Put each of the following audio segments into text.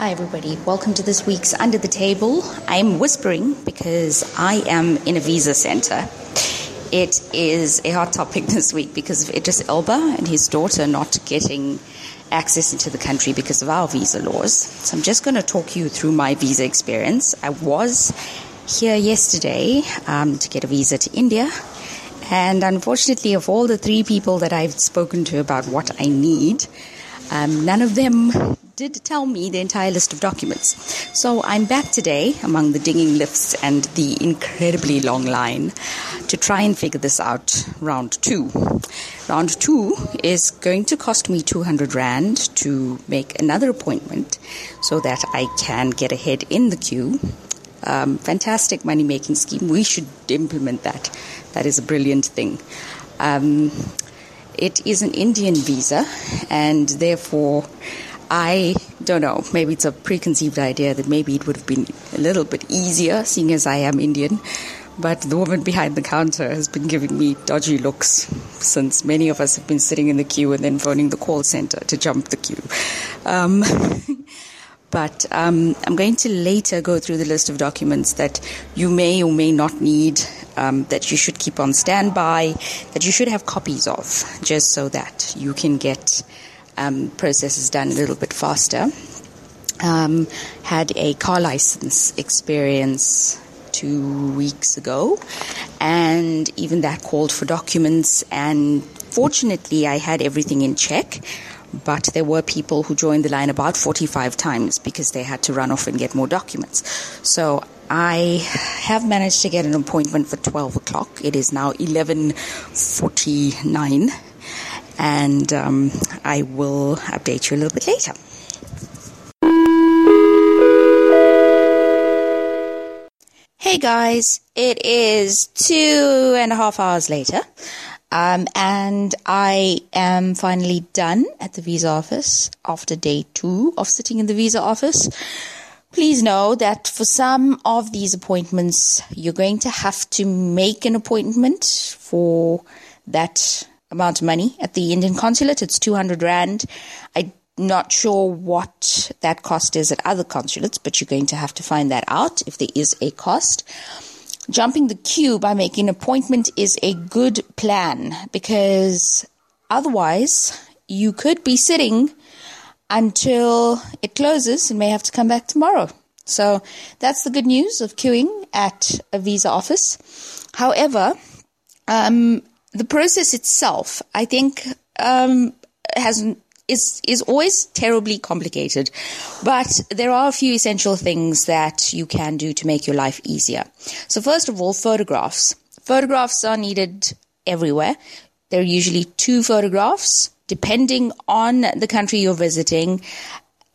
Hi, everybody. Welcome to this week's Under the Table. I'm whispering because I am in a visa center. It is a hot topic this week because of Idris Elba and his daughter not getting access into the country because of our visa laws. So I'm just going to talk you through my visa experience. I was here yesterday um, to get a visa to India. And unfortunately, of all the three people that I've spoken to about what I need, um, none of them did tell me the entire list of documents. So I'm back today among the dinging lifts and the incredibly long line to try and figure this out round two. Round two is going to cost me 200 Rand to make another appointment so that I can get ahead in the queue. Um, fantastic money making scheme. We should implement that. That is a brilliant thing. Um, it is an Indian visa, and therefore, I don't know, maybe it's a preconceived idea that maybe it would have been a little bit easier, seeing as I am Indian. But the woman behind the counter has been giving me dodgy looks since many of us have been sitting in the queue and then phoning the call center to jump the queue. Um, but um, I'm going to later go through the list of documents that you may or may not need, um, that you should keep on standby, that you should have copies of, just so that you can get um, process is done a little bit faster. Um, had a car license experience two weeks ago, and even that called for documents. And fortunately, I had everything in check. But there were people who joined the line about 45 times because they had to run off and get more documents. So I have managed to get an appointment for 12 o'clock. It is now 11:49 and um, I will update you a little bit later. Hey guys, it is two and a half hours later, um, and I am finally done at the visa office after day two of sitting in the visa office. Please know that for some of these appointments, you're going to have to make an appointment for that amount of money at the Indian consulate. It's 200 Rand. I'm not sure what that cost is at other consulates, but you're going to have to find that out if there is a cost. Jumping the queue by making an appointment is a good plan because otherwise you could be sitting until it closes and may have to come back tomorrow. So that's the good news of queuing at a visa office. However, um, the process itself, I think, um, has is is always terribly complicated, but there are a few essential things that you can do to make your life easier. So first of all, photographs. Photographs are needed everywhere. There are usually two photographs depending on the country you're visiting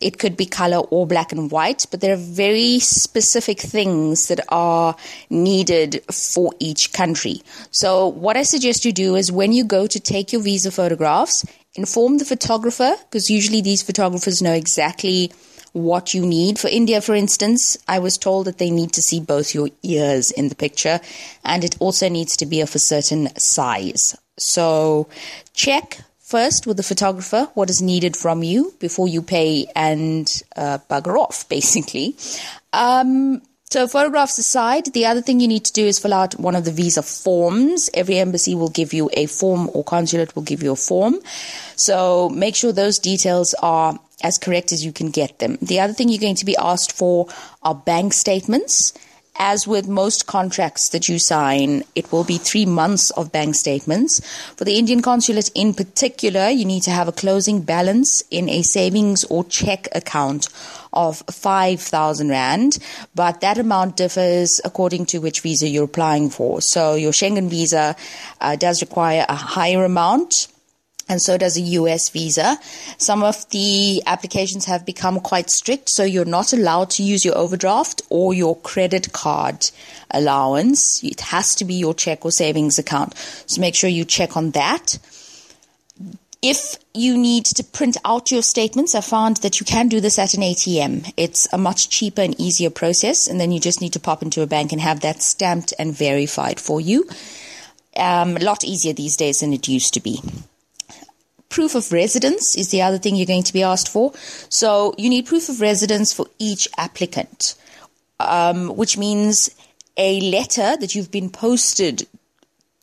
it could be color or black and white, but there are very specific things that are needed for each country. So, what I suggest you do is when you go to take your visa photographs, inform the photographer, because usually these photographers know exactly what you need. For India, for instance, I was told that they need to see both your ears in the picture, and it also needs to be of a certain size. So, check first with the photographer what is needed from you before you pay and uh, bugger off, basically. Um, so, photographs aside, the other thing you need to do is fill out one of the visa forms. Every embassy will give you a form, or consulate will give you a form. So, make sure those details are as correct as you can get them. The other thing you're going to be asked for are bank statements as with most contracts that you sign, it will be three months of bank statements. For the Indian consulate in particular, you need to have a closing balance in a savings or check account of 5,000 Rand, but that amount differs according to which visa you're applying for. So your Schengen visa uh, does require a higher amount and so does a US visa. Some of the applications have become quite strict, so you're not allowed to use your overdraft or your credit card allowance. It has to be your check or savings account. So make sure you check on that. If you need to print out your statements, I found that you can do this at an ATM. It's a much cheaper and easier process, and then you just need to pop into a bank and have that stamped and verified for you. Um, a lot easier these days than it used to be proof of residence is the other thing you're going to be asked for. So you need proof of residence for each applicant, um, which means a letter that you've been posted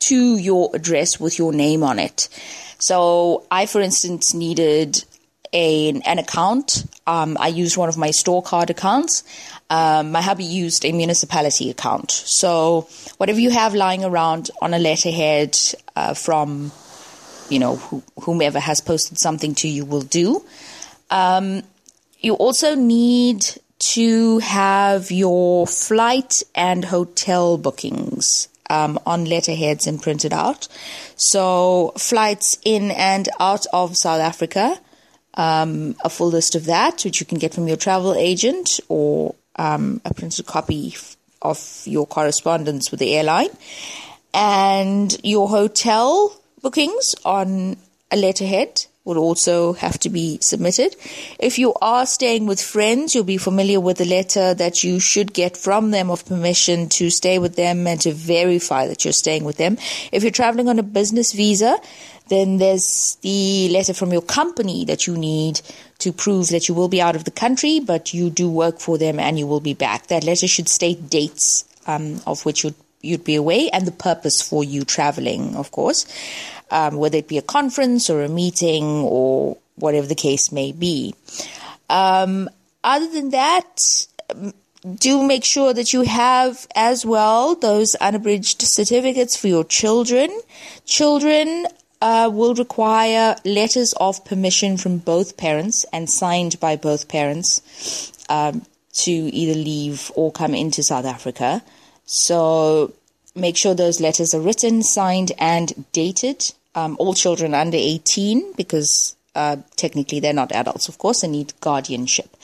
to your address with your name on it. So I, for instance, needed a, an account. Um, I used one of my store card accounts. Um, my hubby used a municipality account. So whatever you have lying around on a letterhead uh, from, you know, whomever has posted something to you will do. Um, you also need to have your flight and hotel bookings um, on letterheads and printed out. So flights in and out of South Africa um, a full list of that, which you can get from your travel agent or um, a printed copy of your correspondence with the airline, and your hotel bookings on a letterhead will also have to be submitted. If you are staying with friends, you'll be familiar with the letter that you should get from them of permission to stay with them and to verify that you're staying with them. If you're traveling on a business visa, then there's the letter from your company that you need to prove that you will be out of the country, but you do work for them and you will be back. That letter should state dates um, of which you'd, you'd be away and the purpose for you traveling, of course, um, whether it be a conference or a meeting or whatever the case may be. Um, other than that, do make sure that you have as well those unabridged certificates for your children. Children uh, will require letters of permission from both parents and signed by both parents um, to either leave or come into South Africa. So make sure those letters are written, signed, and dated. Um, all children under 18, because uh, technically they're not adults, of course, they need guardianship.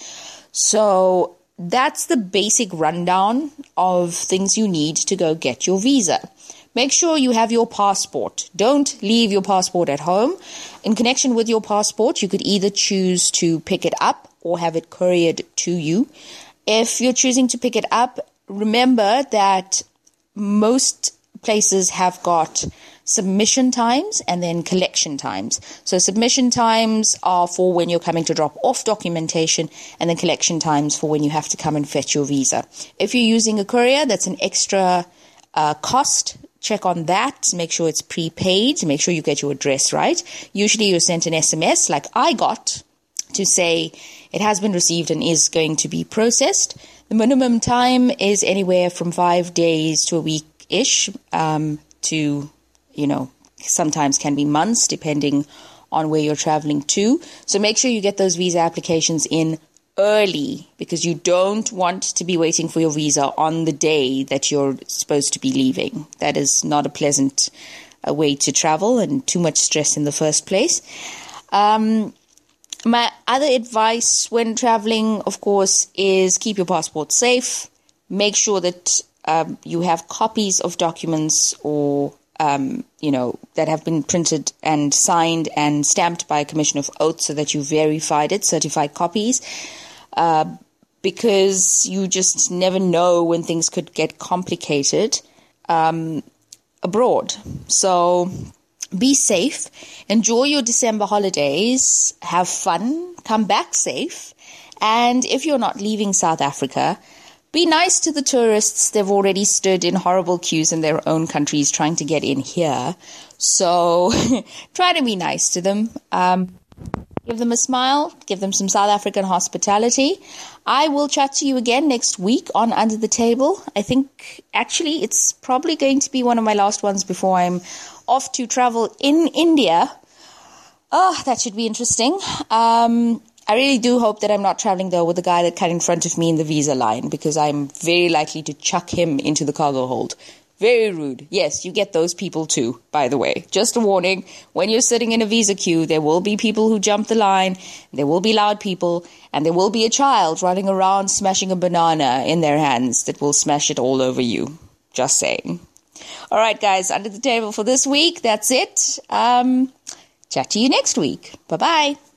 So that's the basic rundown of things you need to go get your visa. Make sure you have your passport. Don't leave your passport at home. In connection with your passport, you could either choose to pick it up or have it couriered to you. If you're choosing to pick it up, remember that most places have got submission times and then collection times. So submission times are for when you're coming to drop off documentation and then collection times for when you have to come and fetch your visa. If you're using a courier, that's an extra uh, cost check on that, make sure it's prepaid, make sure you get your address right. Usually you're sent an SMS like I got to say it has been received and is going to be processed. The minimum time is anywhere from five days to a week ish um, to, you know, sometimes can be months depending on where you're traveling to. So make sure you get those visa applications in early because you don't want to be waiting for your visa on the day that you're supposed to be leaving. That is not a pleasant uh, way to travel and too much stress in the first place. Um, my other advice when traveling, of course, is keep your passport safe. Make sure that um, you have copies of documents or um, you know, that have been printed and signed and stamped by a commission of oath so that you verified it, certified copies. Uh, because you just never know when things could get complicated um, abroad. So be safe, enjoy your December holidays, have fun, come back safe. And if you're not leaving South Africa, be nice to the tourists. They've already stood in horrible queues in their own countries trying to get in here. So try to be nice to them. Um, Give them a smile, give them some South African hospitality. I will chat to you again next week on Under the Table. I think actually it's probably going to be one of my last ones before I'm off to travel in India. Oh, that should be interesting. Um, I really do hope that I'm not traveling though with the guy that cut in front of me in the visa line because I'm very likely to chuck him into the cargo hold. Very rude. Yes, you get those people too, by the way. Just a warning when you're sitting in a visa queue, there will be people who jump the line, there will be loud people, and there will be a child running around smashing a banana in their hands that will smash it all over you. Just saying. All right, guys, under the table for this week. That's it. Um, chat to you next week. Bye bye.